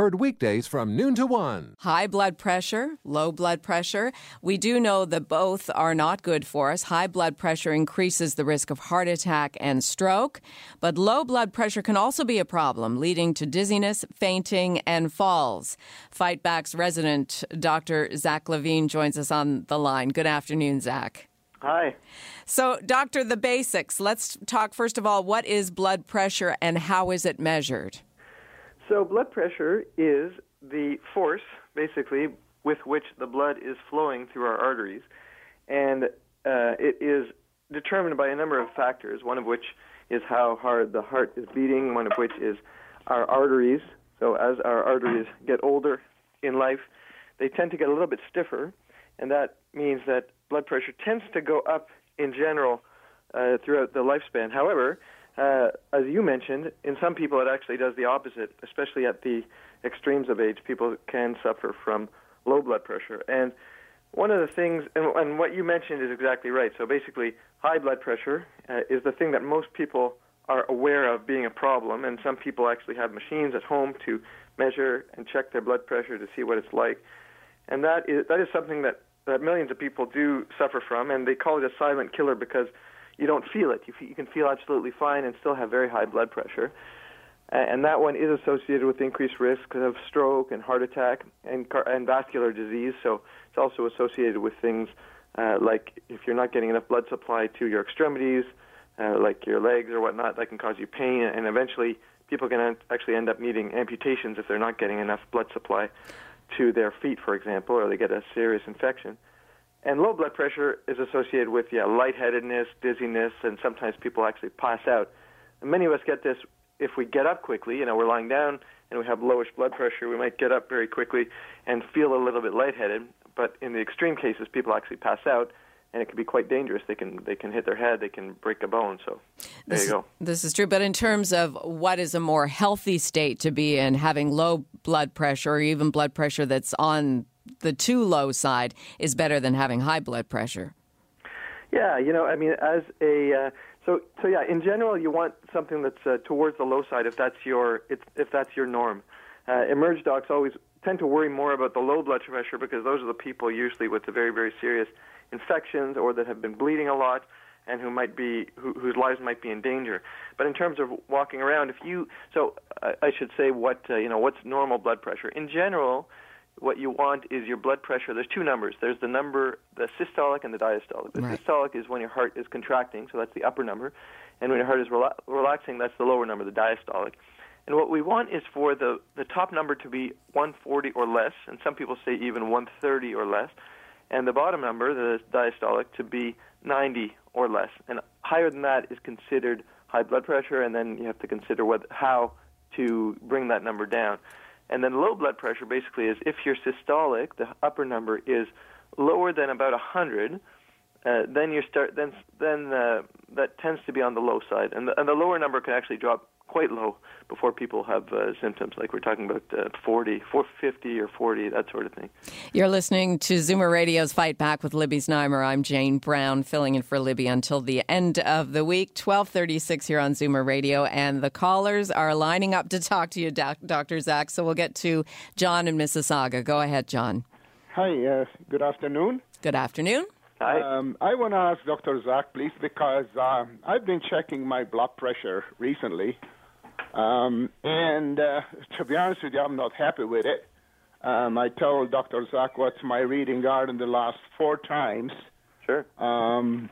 Heard weekdays from noon to one. High blood pressure, low blood pressure. We do know that both are not good for us. High blood pressure increases the risk of heart attack and stroke, but low blood pressure can also be a problem, leading to dizziness, fainting, and falls. Fight Back's resident Dr. Zach Levine joins us on the line. Good afternoon, Zach. Hi. So, doctor, the basics. Let's talk first of all what is blood pressure and how is it measured? So, blood pressure is the force, basically, with which the blood is flowing through our arteries. And uh, it is determined by a number of factors, one of which is how hard the heart is beating, one of which is our arteries. So, as our arteries get older in life, they tend to get a little bit stiffer, and that means that blood pressure tends to go up in general uh, throughout the lifespan. However, uh, as you mentioned, in some people it actually does the opposite, especially at the extremes of age. People can suffer from low blood pressure. And one of the things, and, and what you mentioned is exactly right. So basically, high blood pressure uh, is the thing that most people are aware of being a problem, and some people actually have machines at home to measure and check their blood pressure to see what it's like. And that is that is something that, that millions of people do suffer from, and they call it a silent killer because you don't feel it. You, you can feel absolutely fine and still have very high blood pressure. And that one is associated with increased risk of stroke and heart attack and, car- and vascular disease. So it's also associated with things uh, like if you're not getting enough blood supply to your extremities, uh, like your legs or whatnot, that can cause you pain. And eventually, people can actually end up needing amputations if they're not getting enough blood supply to their feet, for example, or they get a serious infection. And low blood pressure is associated with yeah, lightheadedness, dizziness, and sometimes people actually pass out. And many of us get this if we get up quickly. You know, we're lying down and we have lowish blood pressure. We might get up very quickly and feel a little bit lightheaded. But in the extreme cases, people actually pass out, and it can be quite dangerous. They can they can hit their head, they can break a bone. So there this, you go. This is true. But in terms of what is a more healthy state to be in, having low blood pressure or even blood pressure that's on the too low side is better than having high blood pressure. Yeah, you know, I mean, as a uh, so so yeah, in general, you want something that's uh, towards the low side if that's your if, if that's your norm. Uh, emerge docs always tend to worry more about the low blood pressure because those are the people usually with the very very serious infections or that have been bleeding a lot and who might be who, whose lives might be in danger. But in terms of walking around, if you so I, I should say what uh, you know what's normal blood pressure in general what you want is your blood pressure. There's two numbers. There's the number, the systolic and the diastolic. The right. systolic is when your heart is contracting, so that's the upper number, and when your heart is rela- relaxing, that's the lower number, the diastolic. And what we want is for the, the top number to be 140 or less, and some people say even 130 or less, and the bottom number, the diastolic, to be 90 or less. And higher than that is considered high blood pressure, and then you have to consider what, how to bring that number down. And then low blood pressure basically is if your systolic, the upper number, is lower than about 100, uh, then you start then then uh, that tends to be on the low side, and the, and the lower number can actually drop quite low before people have uh, symptoms, like we're talking about uh, 40, 450 or 40, that sort of thing. You're listening to Zoomer Radio's Fight Back with Libby Znaimer. I'm Jane Brown, filling in for Libby until the end of the week, 1236 here on Zoomer Radio. And the callers are lining up to talk to you, doc- Dr. Zach. So we'll get to John and Mississauga. Go ahead, John. Hi, uh, good afternoon. Good afternoon. Hi. Um, I want to ask Dr. Zach, please, because uh, I've been checking my blood pressure recently, um, and uh, to be honest with you, I'm not happy with it. Um, I told Dr. Zach what's my reading are in the last four times. Sure. Um,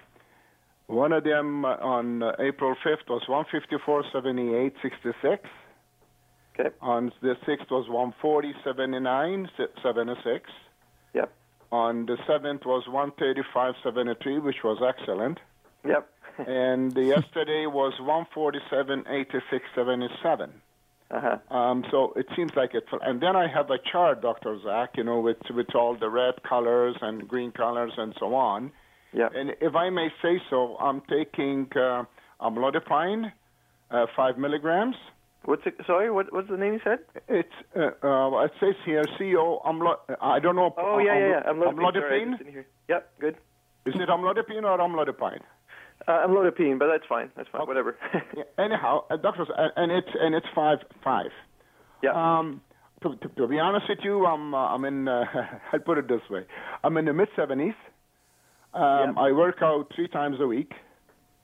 one of them on uh, April 5th was 154.78, 66. Okay. On the 6th was 140.79, 76. Yep. On the 7th was 135.73, which was excellent. Yep. and yesterday was 147.86, 77. Uh-huh. Um, so it seems like it. And then I have a chart, Dr. Zach, you know, with with all the red colors and green colors and so on. Yeah. And if I may say so, I'm taking uh, amlodipine, uh, five milligrams. What's it? Sorry, what what's the name you said? It's uh, uh, it says here CO amlo. I don't know. Oh yeah, yeah, yeah. Amlodipine. Sorry, I just didn't hear. Yep, good. Is it amlodipine or amlodipine? Uh, amlodipine, but that's fine. That's fine. Whatever. Yeah, anyhow, uh, doctors, uh, and it's and it's five five. yeah. Um, to, to, to be honest with you, I'm uh, I'm in. Uh, I'll put it this way: I'm in the mid seventies. Um, Yeah. I work out three times a week,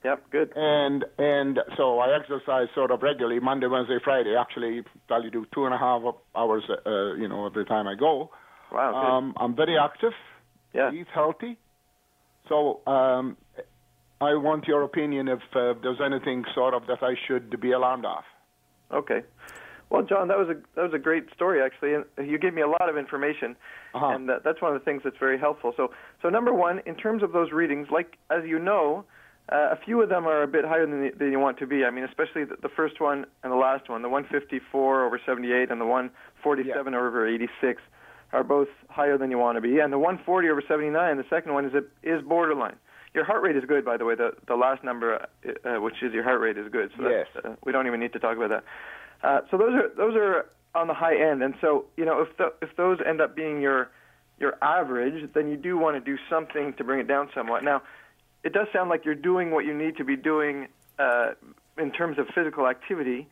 yep. Good. and and so I exercise sort of regularly Monday, Wednesday, Friday. Actually, probably do two and a half hours, uh, you know, every time I go. Wow. Good. Um, I'm very active. yeah. Eat healthy. So um, I want your opinion if uh, there's anything sort of that I should be alarmed of. Okay. Well, John, that was a that was a great story actually, and you gave me a lot of information, Uh-huh. and that, that's one of the things that's very helpful. So, so number one, in terms of those readings, like as you know, uh, a few of them are a bit higher than, the, than you want to be. I mean, especially the, the first one and the last one, the 154 over 78 and the 147 over 86, are both higher than you want to be, and the 140 over 79, the second one is a, is borderline. Your heart rate is good, by the way. The the last number, uh, uh, which is your heart rate, is good. So Yes. uh, we don't even need to talk about that. Uh, so those are those are on the high end, and so you know if the, if those end up being your your average, then you do want to do something to bring it down somewhat. Now, it does sound like you're doing what you need to be doing uh, in terms of physical activity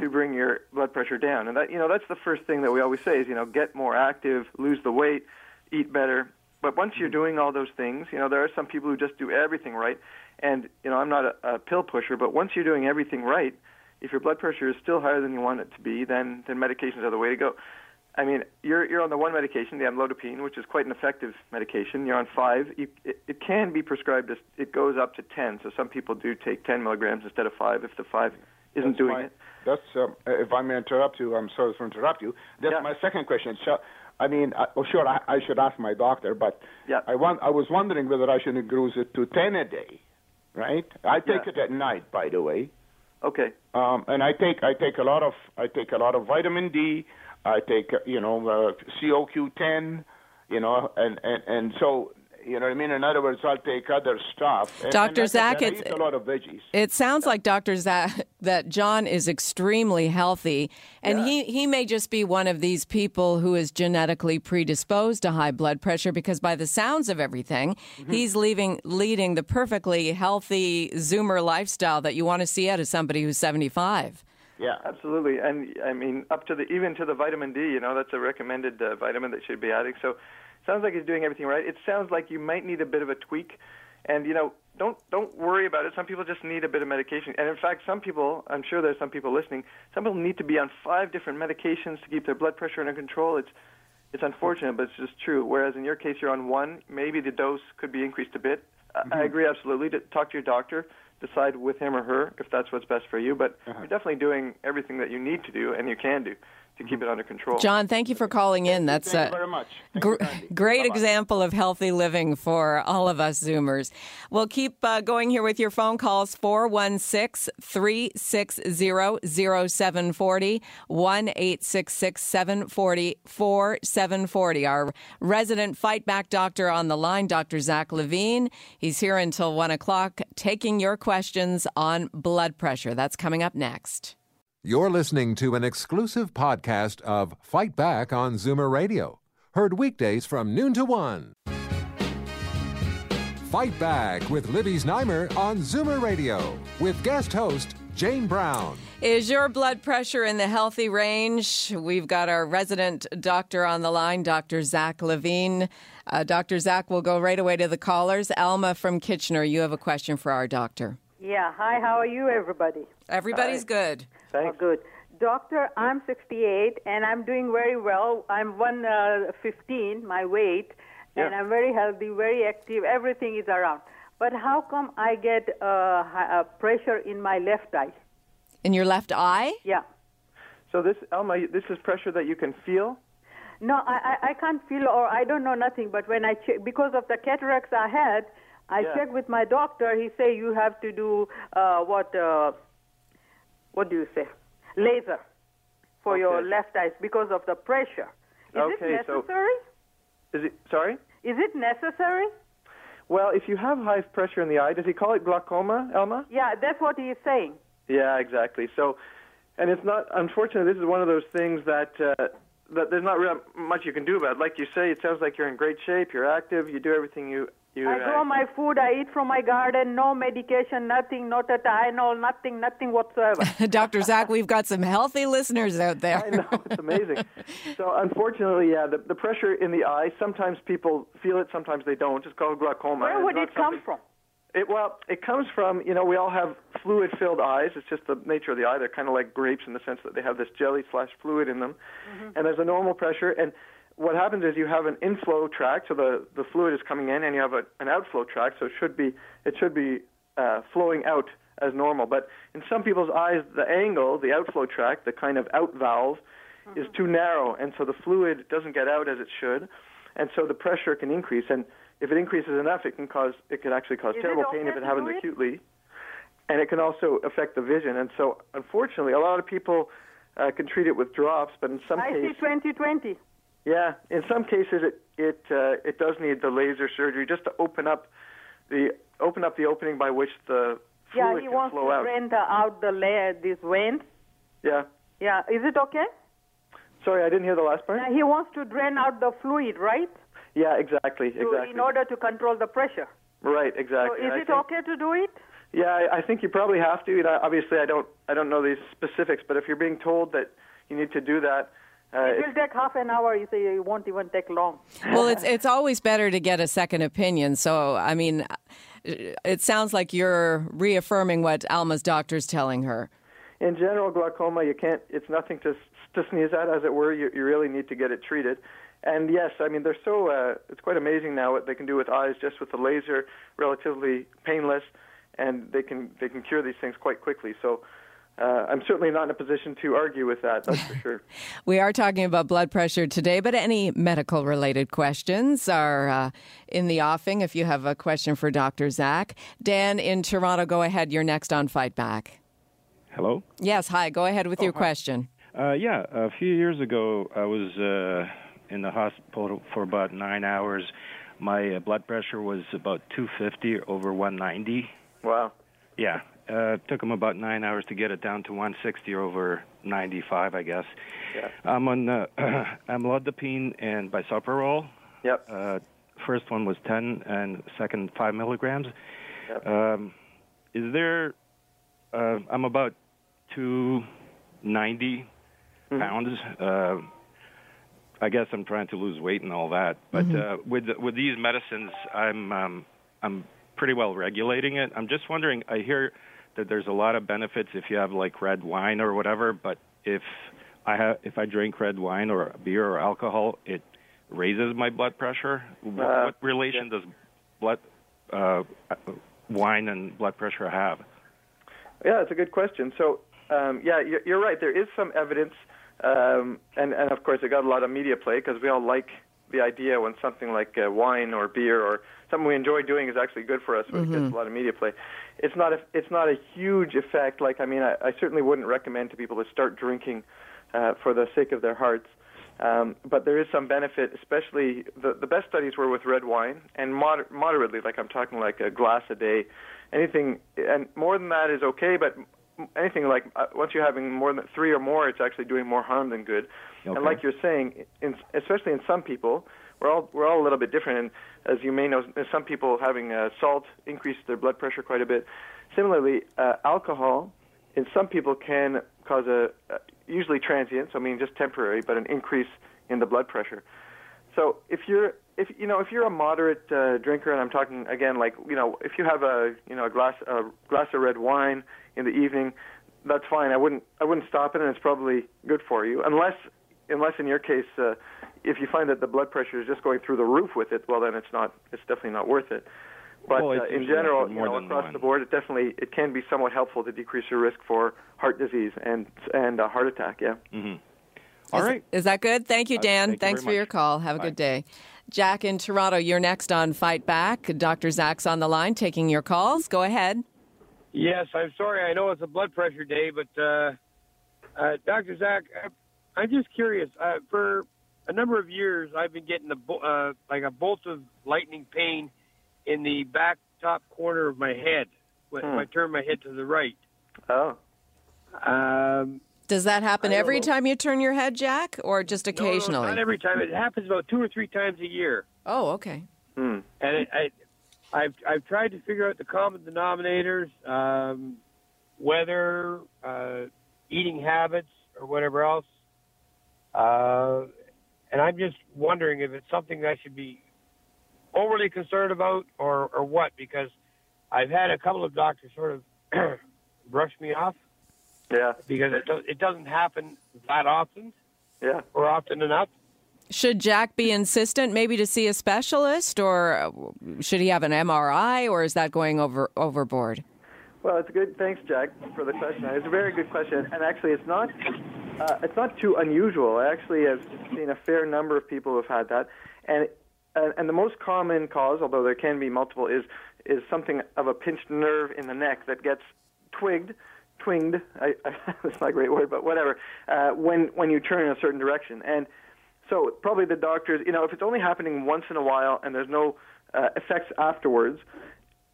to bring your blood pressure down, and that you know that's the first thing that we always say is you know get more active, lose the weight, eat better. But once you're doing all those things, you know there are some people who just do everything right, and you know I'm not a, a pill pusher, but once you're doing everything right, if your blood pressure is still higher than you want it to be, then then medications are the way to go. I mean, you're you're on the one medication, the amlodipine, which is quite an effective medication. You're on five. You, it, it can be prescribed as it goes up to ten. So some people do take ten milligrams instead of five if the five isn't That's doing my- it. That's um, if I may interrupt you. I'm sorry to interrupt you. That's Yeah. my second question. So, I mean, I, oh, sure, I, I should ask my doctor, but Yeah. I want. I was wondering whether I should increase it to ten a day, right? I take Yeah. it at night, by the way, Okay. um, and I take I take a lot of I take a lot of vitamin D. I take uh, you know uh, CoQ10, you know, and and and so. You know what I mean? In other words, I'll take other stuff. And, Dr. and like I Zach, I it's- eat a lot of veggies. It sounds like Dr. Zach that John is extremely healthy, and he, he may just be one of these people who is genetically predisposed to high blood pressure because, by the sounds of everything, Mm-hmm. he's leaving, leading the perfectly healthy Zoomer lifestyle that you want to see out of somebody who's 75. Yeah. Absolutely, and I mean up to the even to the vitamin D. You know that's a recommended uh, vitamin that should be adding. So, sounds like he's doing everything right. It sounds like you might need a bit of a tweak, and you know don't don't worry about it. Some people just need a bit of medication, and in fact, some people I'm sure there's some people listening. Some people need to be on five different medications to keep their blood pressure under control. It's it's unfortunate, but it's just true. Whereas in your case, you're on one. Maybe the dose could be increased a bit. I I mm-hmm. agree absolutely. To talk to your doctor, decide with him or her if that's what's best for you. But uh-huh. you're definitely doing everything that you need to do and you can do to keep it under control. John, thank you for calling in. That's Thank you very much. Gr- great Bye-bye. example of healthy living for all of us Zoomers. We'll keep uh, going here with your phone calls 416 360 0740 1 866 740 4740. Our resident fight back doctor on the line, Dr. Zach Levine. He's here until 1 o'clock taking your questions on blood pressure. That's coming up next. You're listening to an exclusive podcast of Fight Back on Zoomer Radio, heard weekdays from noon to one. Fight Back with Libby Znaimer on Zoomer Radio with guest host Jane Brown. Is your blood pressure in the healthy range? We've got our resident doctor on the line, Dr. Zach Levine. Uh, Dr. Zach will go right away to the callers. Alma from Kitchener, you have a question for our doctor. Yeah. Hi, how are you, everybody? Everybody's good. Oh, good. Doctor, I'm 68 and I'm doing very well. I'm 115, my weight, and Yeah. I'm very healthy, very active. Everything is around. But how come I get uh, hi- uh, pressure in my left eye? In your left eye? Yeah. So this Elma, this is pressure that you can feel. No, I, I, I can't feel or I don't know nothing. But when I check, because of the cataracts I had, I Yeah. checked with my doctor. He say you have to do uh, what? Uh, what do you say? Laser. for your left eye because of the pressure. Is Okay, it so- necessary? Is it sorry? Is it necessary? Well, if you have high pressure in the eye, does he call it glaucoma, Elma? Yeah, that's what he is saying. Yeah, exactly. So, and it's not. Unfortunately, this is one of those things that uh, that there's not real much you can do about. Like you say, it sounds like you're in great shape. You're active. You do everything you you. I uh, grow my food. I eat from my garden. No medication. Nothing. Not a Tylenol. Nothing. Nothing whatsoever. Dr. Zach, we've got some healthy listeners out there. I know it's amazing. so unfortunately, yeah, the, the pressure in the eye. Sometimes people feel it, sometimes they don't. It's called glaucoma. Where would it come from? It, well, it comes from you know we all have fluid-filled eyes. It's just the nature of the eye. They're kind of like grapes in the sense that they have this jelly slash fluid in them, and there's a normal pressure. And what happens is you have an inflow tract, so the the fluid is coming in, and you have a, an outflow tract, so it should be it should be uh, flowing out as normal. But in some people's eyes, the angle, the outflow tract, the kind of out valve, is too narrow, and so the fluid doesn't get out as it should, and so the pressure can increase. And if it increases enough, it can cause it could actually cause Is terrible pain if it happens it? acutely, and it can also affect the vision. And so, unfortunately, a lot of people uh, can treat it with drops, but in some I see cases, 2020. Yeah, in some cases it it uh, it does need the laser surgery just to open up the open up the opening by which the Yeah, fluid he can wants flow to out. drain the, out the layer, these veins. Yeah. Yeah, is it okay? Sorry, I didn't hear the last part. Now, he wants to drain out the fluid, right? Yeah, exactly, To- exactly. In order to control the pressure. Right, So exactly. is I it think- okay to do it? Yeah, I, I think you probably have to. You know, obviously, I don't I don't know these specifics, but if you're being told that you need to do that, uh, It will take half an hour. You say it won't even take long. Well, it's it's always better to get a second opinion. So, I mean, it sounds like you're reaffirming what Alma's doctor's telling her. in general, glaucoma, you can't. It's nothing to to sneeze at, as it were. You you really need to get it treated. And yes, I mean they're so. Uh, it's quite amazing now what they can do with eyes, just with the laser, relatively painless, and they can they can cure these things quite quickly. So. Uh, I'm certainly not in a position to argue with that. That's for sure. We are talking about blood pressure today, but any medical related questions are uh, in the offing if you have a question for Dr. Zach. Dan in Toronto, go ahead. You're next on Fight Back. Hello. Yes, hi. Go ahead with your question. Uh, yeah, a few years ago, I was uh, in the hospital for about nine hours. My uh, blood pressure was about 250 over 190. Wow. Yeah, uh, it took them about nine hours to get it down to 160 over 95, I guess. Yeah. I'm on uh, amlodipine and bisoprolol. Yep. Uh, first one was 10, and second 5 milligrams. Yep. Um, is there? Uh, I'm about 290 Mm-hmm. pounds. Uh, I guess I'm trying to lose weight and all that, but uh, with with these medicines, I'm um, I'm pretty well regulating it. I'm just wondering. I hear that there's a lot of benefits if you have like red wine or whatever, but if I have if I drink red wine or beer or alcohol, it raises my blood pressure. What, Uh, what relation does blood uh, wine and blood pressure have? Yeah, it's a good question. So, um, yeah, you're, you're right. There is some evidence, um, and and of course, it got a lot of media play because we all like the idea when something like uh, wine or beer or something we enjoy doing is actually good for us. When it gets a lot of media play. It's not a it's not a huge effect. Like I mean, I, I certainly wouldn't recommend to people to start drinking uh, for the sake of their hearts. Um, but there is some benefit, especially the, the best studies were with red wine and moder- moderately, like I'm talking like a glass a day. Anything, and more than that is okay, but anything like uh, once you're having more than three or more, it's actually doing more harm than good. Okay. And like you're saying, in, especially in some people, we're all we're all a little bit different. And as you may know, some people having uh, salt increase their blood pressure quite a bit. Similarly, uh, alcohol in some people can cause a uh, usually transient, so I mean just temporary, but an increase in the blood pressure. So if you're if you know if you're a moderate uh, drinker, and I'm talking again like you know if you have a you know a glass a glass of red wine in the evening, that's fine. I wouldn't I wouldn't stop it, and it's probably good for you, unless unless in your case uh, if you find that the blood pressure is just going through the roof with it, well then it's not it's definitely not worth it. But Well, uh, in general, you know, across one. the board, it definitely it can be somewhat helpful to decrease your risk for heart disease and and uh, heart attack. Yeah. hmm All is, right. Is that good? Thank you, Uh, Dan. thank Thanks very for your call. Have a Bye. good day. Jack in Toronto, you're next on Fight Back. Dr. Zach's on the line taking your calls. Go ahead. Yes, I'm sorry. I know it's a blood pressure day, but uh, uh, Dr. Zach, I'm just curious. Uh, for a number of years, I've been getting the uh, like a bolt of lightning pain in the back top corner of my head when Hmm. I turn my head to the right. Oh, Um, Does that happen every know. time you turn your head, Jack, or just no, no, occasionally? not every time. It happens about two or three times a year. oh, okay. hmm. and it, I, I've I've tried to figure out the common denominators, um, weather, uh, eating habits, or whatever else. Uh, and I'm just wondering if it's something I should be overly concerned about, or or what, because I've had a couple of doctors sort of brush me off yeah, because it do, it doesn't happen that often yeah. or often enough. Should Jack be insistent maybe to see a specialist, or uh, should he have an MRI, or is that going over overboard? Well, it's a good. Thanks, Jack, for the question. It's a very good question, and actually, it's not. Uh, it's not too unusual. I actually have seen a fair number of people who have had that, and and, and the most common cause, although there can be multiple, is is something of a pinched nerve in the neck that gets twigged, twinged. I, I, that's not a great word, but whatever. Uh, when when you turn in a certain direction, and so probably the doctors, you know, if it's only happening once in a while and there's no uh, effects afterwards,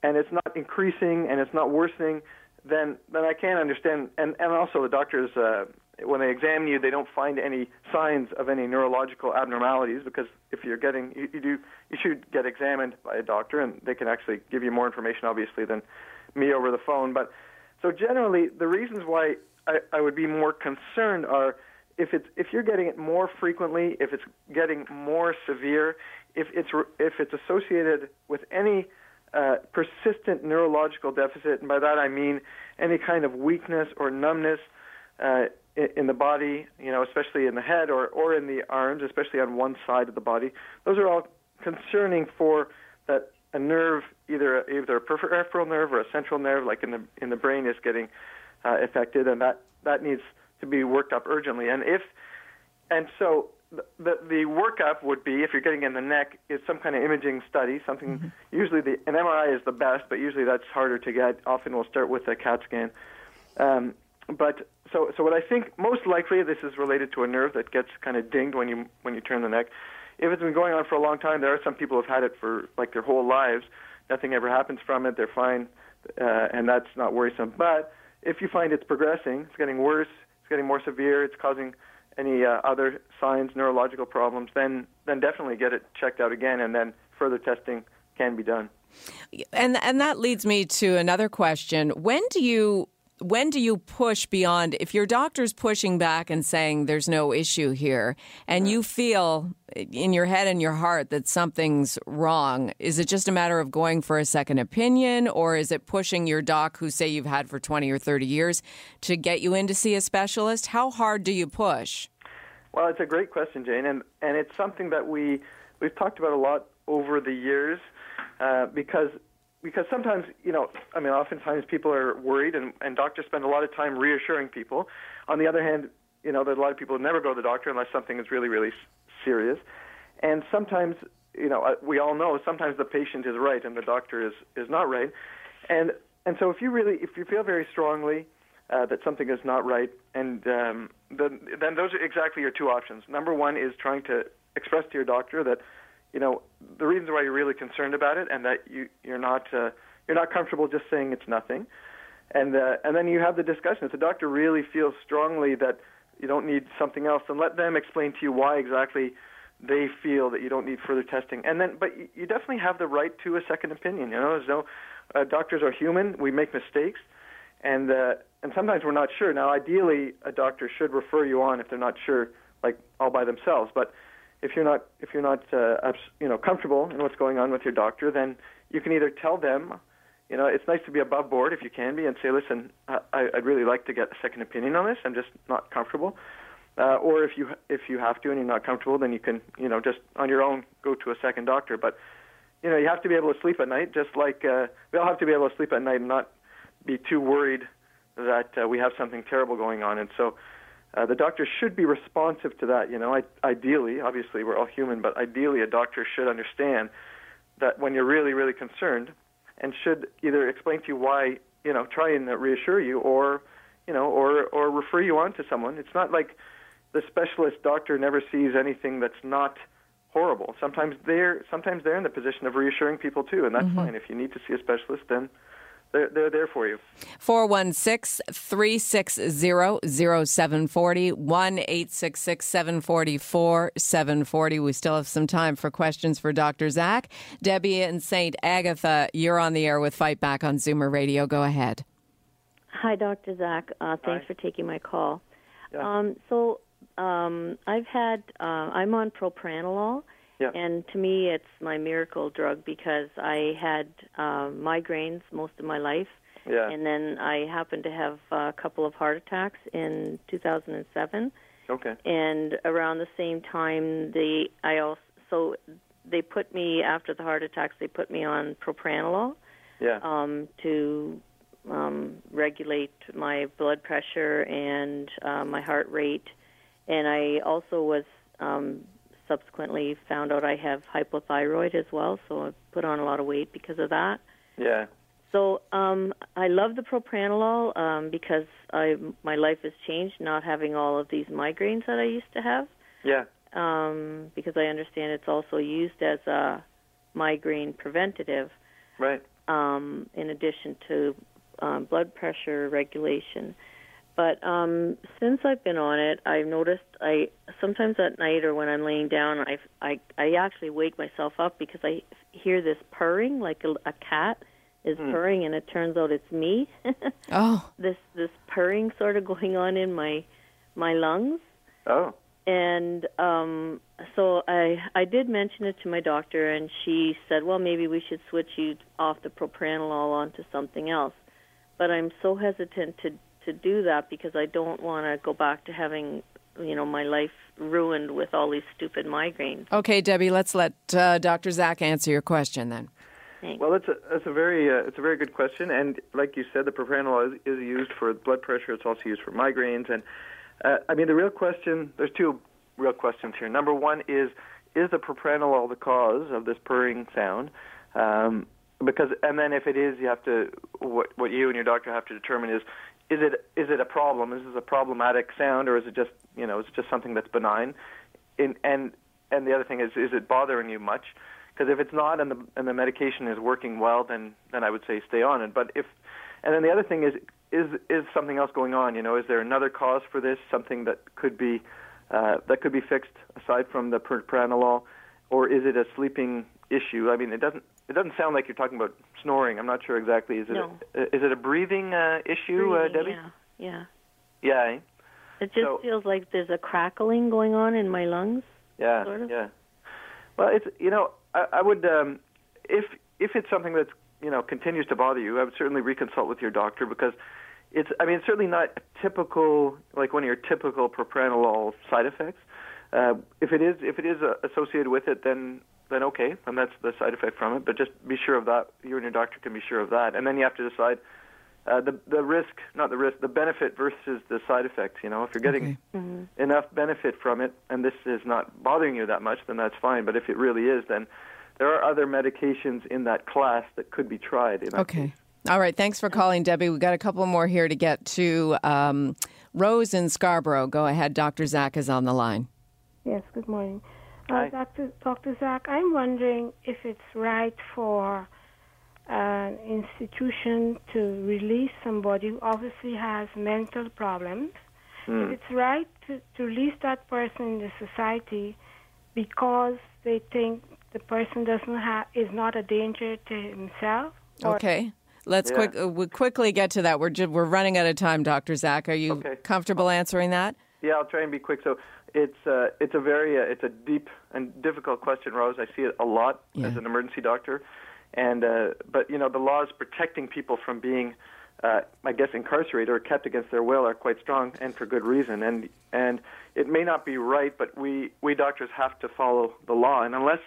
and it's not increasing and it's not worsening, then then I can understand. And and also the doctors, uh, when they examine you, they don't find any signs of any neurological abnormalities because if you're getting you, you do you should get examined by a doctor and they can actually give you more information, obviously, than me over the phone. But so generally, the reasons why I, I would be more concerned are if it's if you're getting it more frequently, if it's getting more severe, if it's if it's associated with any uh, persistent neurological deficit, and by that I mean any kind of weakness or numbness uh, in, in the body, you know, especially in the head or or in the arms, especially on one side of the body. Those are all concerning for that a nerve, either either a peripheral nerve or a central nerve, like in the in the brain, is getting uh, affected, and that that needs to be worked up urgently. And if and so the, the the workup would be if you're getting in the neck is some kind of imaging study, something usually the an MRI is the best, but usually that's harder to get. Often we'll start with a CAT scan. Um, but so so what I think most likely this is related to a nerve that gets kind of dinged when you when you turn the neck. If it's been going on for a long time, there are some people who've had it for like their whole lives. Nothing ever happens from it. They're fine, uh, and that's not worrisome. But if you find it's progressing, it's getting worse, it's getting more severe, it's causing any uh, other signs, neurological problems, then then definitely get it checked out again, and then further testing can be done. And and that leads me to another question. When do you when do you push beyond if your doctor's pushing back and saying there's no issue here and you feel in your head and your heart that something's wrong is it just a matter of going for a second opinion or is it pushing your doc who say you've had for 20 or 30 years to get you in to see a specialist? How hard do you push? Well, it's a great question, Jane, and and it's something that we we've talked about a lot over the years uh, because because sometimes you know I mean oftentimes people are worried and and doctors spend a lot of time reassuring people. On the other hand, you know there's a lot of people who never go to the doctor unless something is really really serious, and sometimes you know uh, we all know sometimes the patient is right and the doctor is is not right, and and so if you really if you feel very strongly uh, that something is not right, and um, then then those are exactly your two options. Number one is trying to express to your doctor that you know the reasons why you're really concerned about it, and that you you're not uh, you're not comfortable just saying it's nothing, and uh, and then you have the discussion. If the doctor really feels strongly that you don't need something else, then let them explain to you why exactly they feel that you don't need further testing. And then, but you- definitely have the right to a second opinion. You know, there's no uh, doctors are human. We make mistakes, and uh, and sometimes we're not sure. Now, ideally, a doctor should refer you on if they're not sure, like all by themselves. But if you're not if you're not uh, abs- you know comfortable in what's going on with your doctor, then you can either tell them, you know, it's nice to be above board if you can be, and say, listen, I, I'd really like to get a second opinion on this. I'm just not comfortable. Uh, or if you if you have to and you're not comfortable, then you can you know just on your own go to a second doctor. But you know you have to be able to sleep at night, just like uh, we all have to be able to sleep at night and not be too worried that uh, we have something terrible going on. And so uh, the doctor should be responsive to that. You know, I, ideally, obviously we're all human, but ideally a doctor should understand that when you're really really concerned, and should either explain to you why you know try and reassure you or you know or or refer you on to someone. It's not like the specialist doctor never sees anything that's not horrible. Sometimes they're sometimes they're in the position of reassuring people too, and that's Mm-hmm. fine. If you need to see a specialist, then they're they're there for you. 416 360 0740 1 866 744 740. We still have some time for questions for Dr. Zach. Debbie and St. Agatha, you're on the air with Fight Back on Zoomer Radio. Go ahead. Hi, Dr. Zach. Uh, thanks Hi. for taking my call. Yeah. Um, so um, I've had uh, I'm on propranolol, Yeah. and to me it's my miracle drug because I had uh, migraines most of my life, Yeah. and then I happened to have a couple of heart attacks in 2007, Okay. and around the same time they I also so they put me after the heart attacks they put me on propranolol Yeah. um, to um, regulate my blood pressure and uh, my heart rate. And I also was um, subsequently found out I have hypothyroid as well, so I put on a lot of weight because of that. Yeah. So um, I love the propranolol um, because I my life has changed, not having all of these migraines that I used to have. Yeah. Um, because I understand it's also used as a migraine preventative Right. um, in addition to um, blood pressure regulation. But um, since I've been on it, I've noticed I sometimes at night or when I'm laying down, I I I actually wake myself up because I hear this purring like a, a cat is purring, and it turns out it's me. Oh, this this purring sort of going on in my my lungs Oh. and um so i i did mention it to my doctor and she said well maybe we should switch you off the propranolol onto something else but i'm so hesitant to to do that because i don't want to go back to having you know my life ruined with all these stupid migraines okay, Debbie, let's let uh, Dr. Zach answer your question then. Well, it's a it's a very uh, it's a very good question, and like you said, the propranolol is, is used for blood pressure. It's also used for migraines, and uh, I mean the real question. There's two real questions here. Number one is is the propranolol the cause of this purring sound? Um, because and then if it is, you have to what what you and your doctor have to determine is is it is it a problem? Is this a problematic sound, or is it just you know is it just something that's benign? In, and and the other thing is is it bothering you much? Because if it's not and the and the medication is working well, then then I would say stay on it. But if and then the other thing is is is something else going on? You know, is there another cause for this? Something that could be uh, that could be fixed aside from the propranolol, or is it a sleeping issue? I mean, it doesn't it doesn't sound like you're talking about snoring. I'm not sure exactly. Is it No. a, is it a breathing uh, issue, uh, Breathing, Debbie? yeah yeah Yeah. eh? it just So- feels like there's a crackling going on in my lungs Yeah, sort of. yeah. Well, it's you know, I, I would um, if if it's something that's you know continues to bother you, I would certainly reconsult with your doctor because it's I mean it's certainly not a typical like one of your typical propranolol side effects. Uh, if it is if it is uh, associated with it, then then okay, and that's the side effect from it. But just be sure of that. You and your doctor can be sure of that, and then you have to decide uh, the the risk, not the risk, the benefit versus the side effects. You know, if you're getting enough benefit from it, and this is not bothering you that much, then that's fine. But if it really is, then there are other medications in that class that could be tried. In Okay. case. All right. Thanks for calling, Debbie. We've got a couple more here to get to. Um, Rose in Scarborough. Go ahead. Dr. Zach is on the line. Yes, good morning. Hi. Uh, Dr. Dr. Zach, I'm wondering if it's right for an institution to release somebody who obviously has mental problems. If it's right to, to release that person in the society because they think the person doesn't have is not a danger to himself. Or, Okay. Let's Yeah. quick uh, we quickly get to that. We're ju- we're running out of time, Dr. Zach. Are you Okay. comfortable answering that? Yeah, I'll try and be quick. So it's uh, it's a very uh, it's a deep and difficult question, Rose. I see it a lot Yeah. as an emergency doctor, and uh, but you know the laws protecting people from being, uh, I guess, incarcerated or kept against their will are quite strong, and for good reason. And and it may not be right, but we we doctors have to follow the law, and unless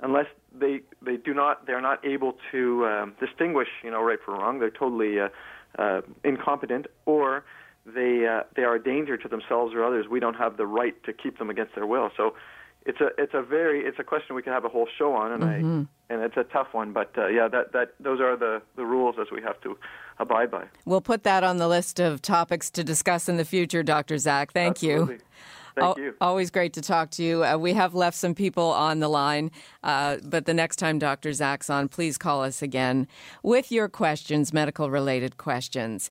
unless they they do not they're not able to um, distinguish you know right from wrong they're totally uh, uh, incompetent or they uh, they are a danger to themselves or others we don't have the right to keep them against their will so it's a it's a very it's a question we can have a whole show on and I and it's a tough one but uh, yeah that that those are the the rules as we have to abide by We'll put that on the list of topics to discuss in the future, Dr. Zach. Thank you. Thank you. Always great to talk to you. Uh, we have left some people on the line, uh, but the next time Dr. Zach's on, please call us again with your questions, medical related questions.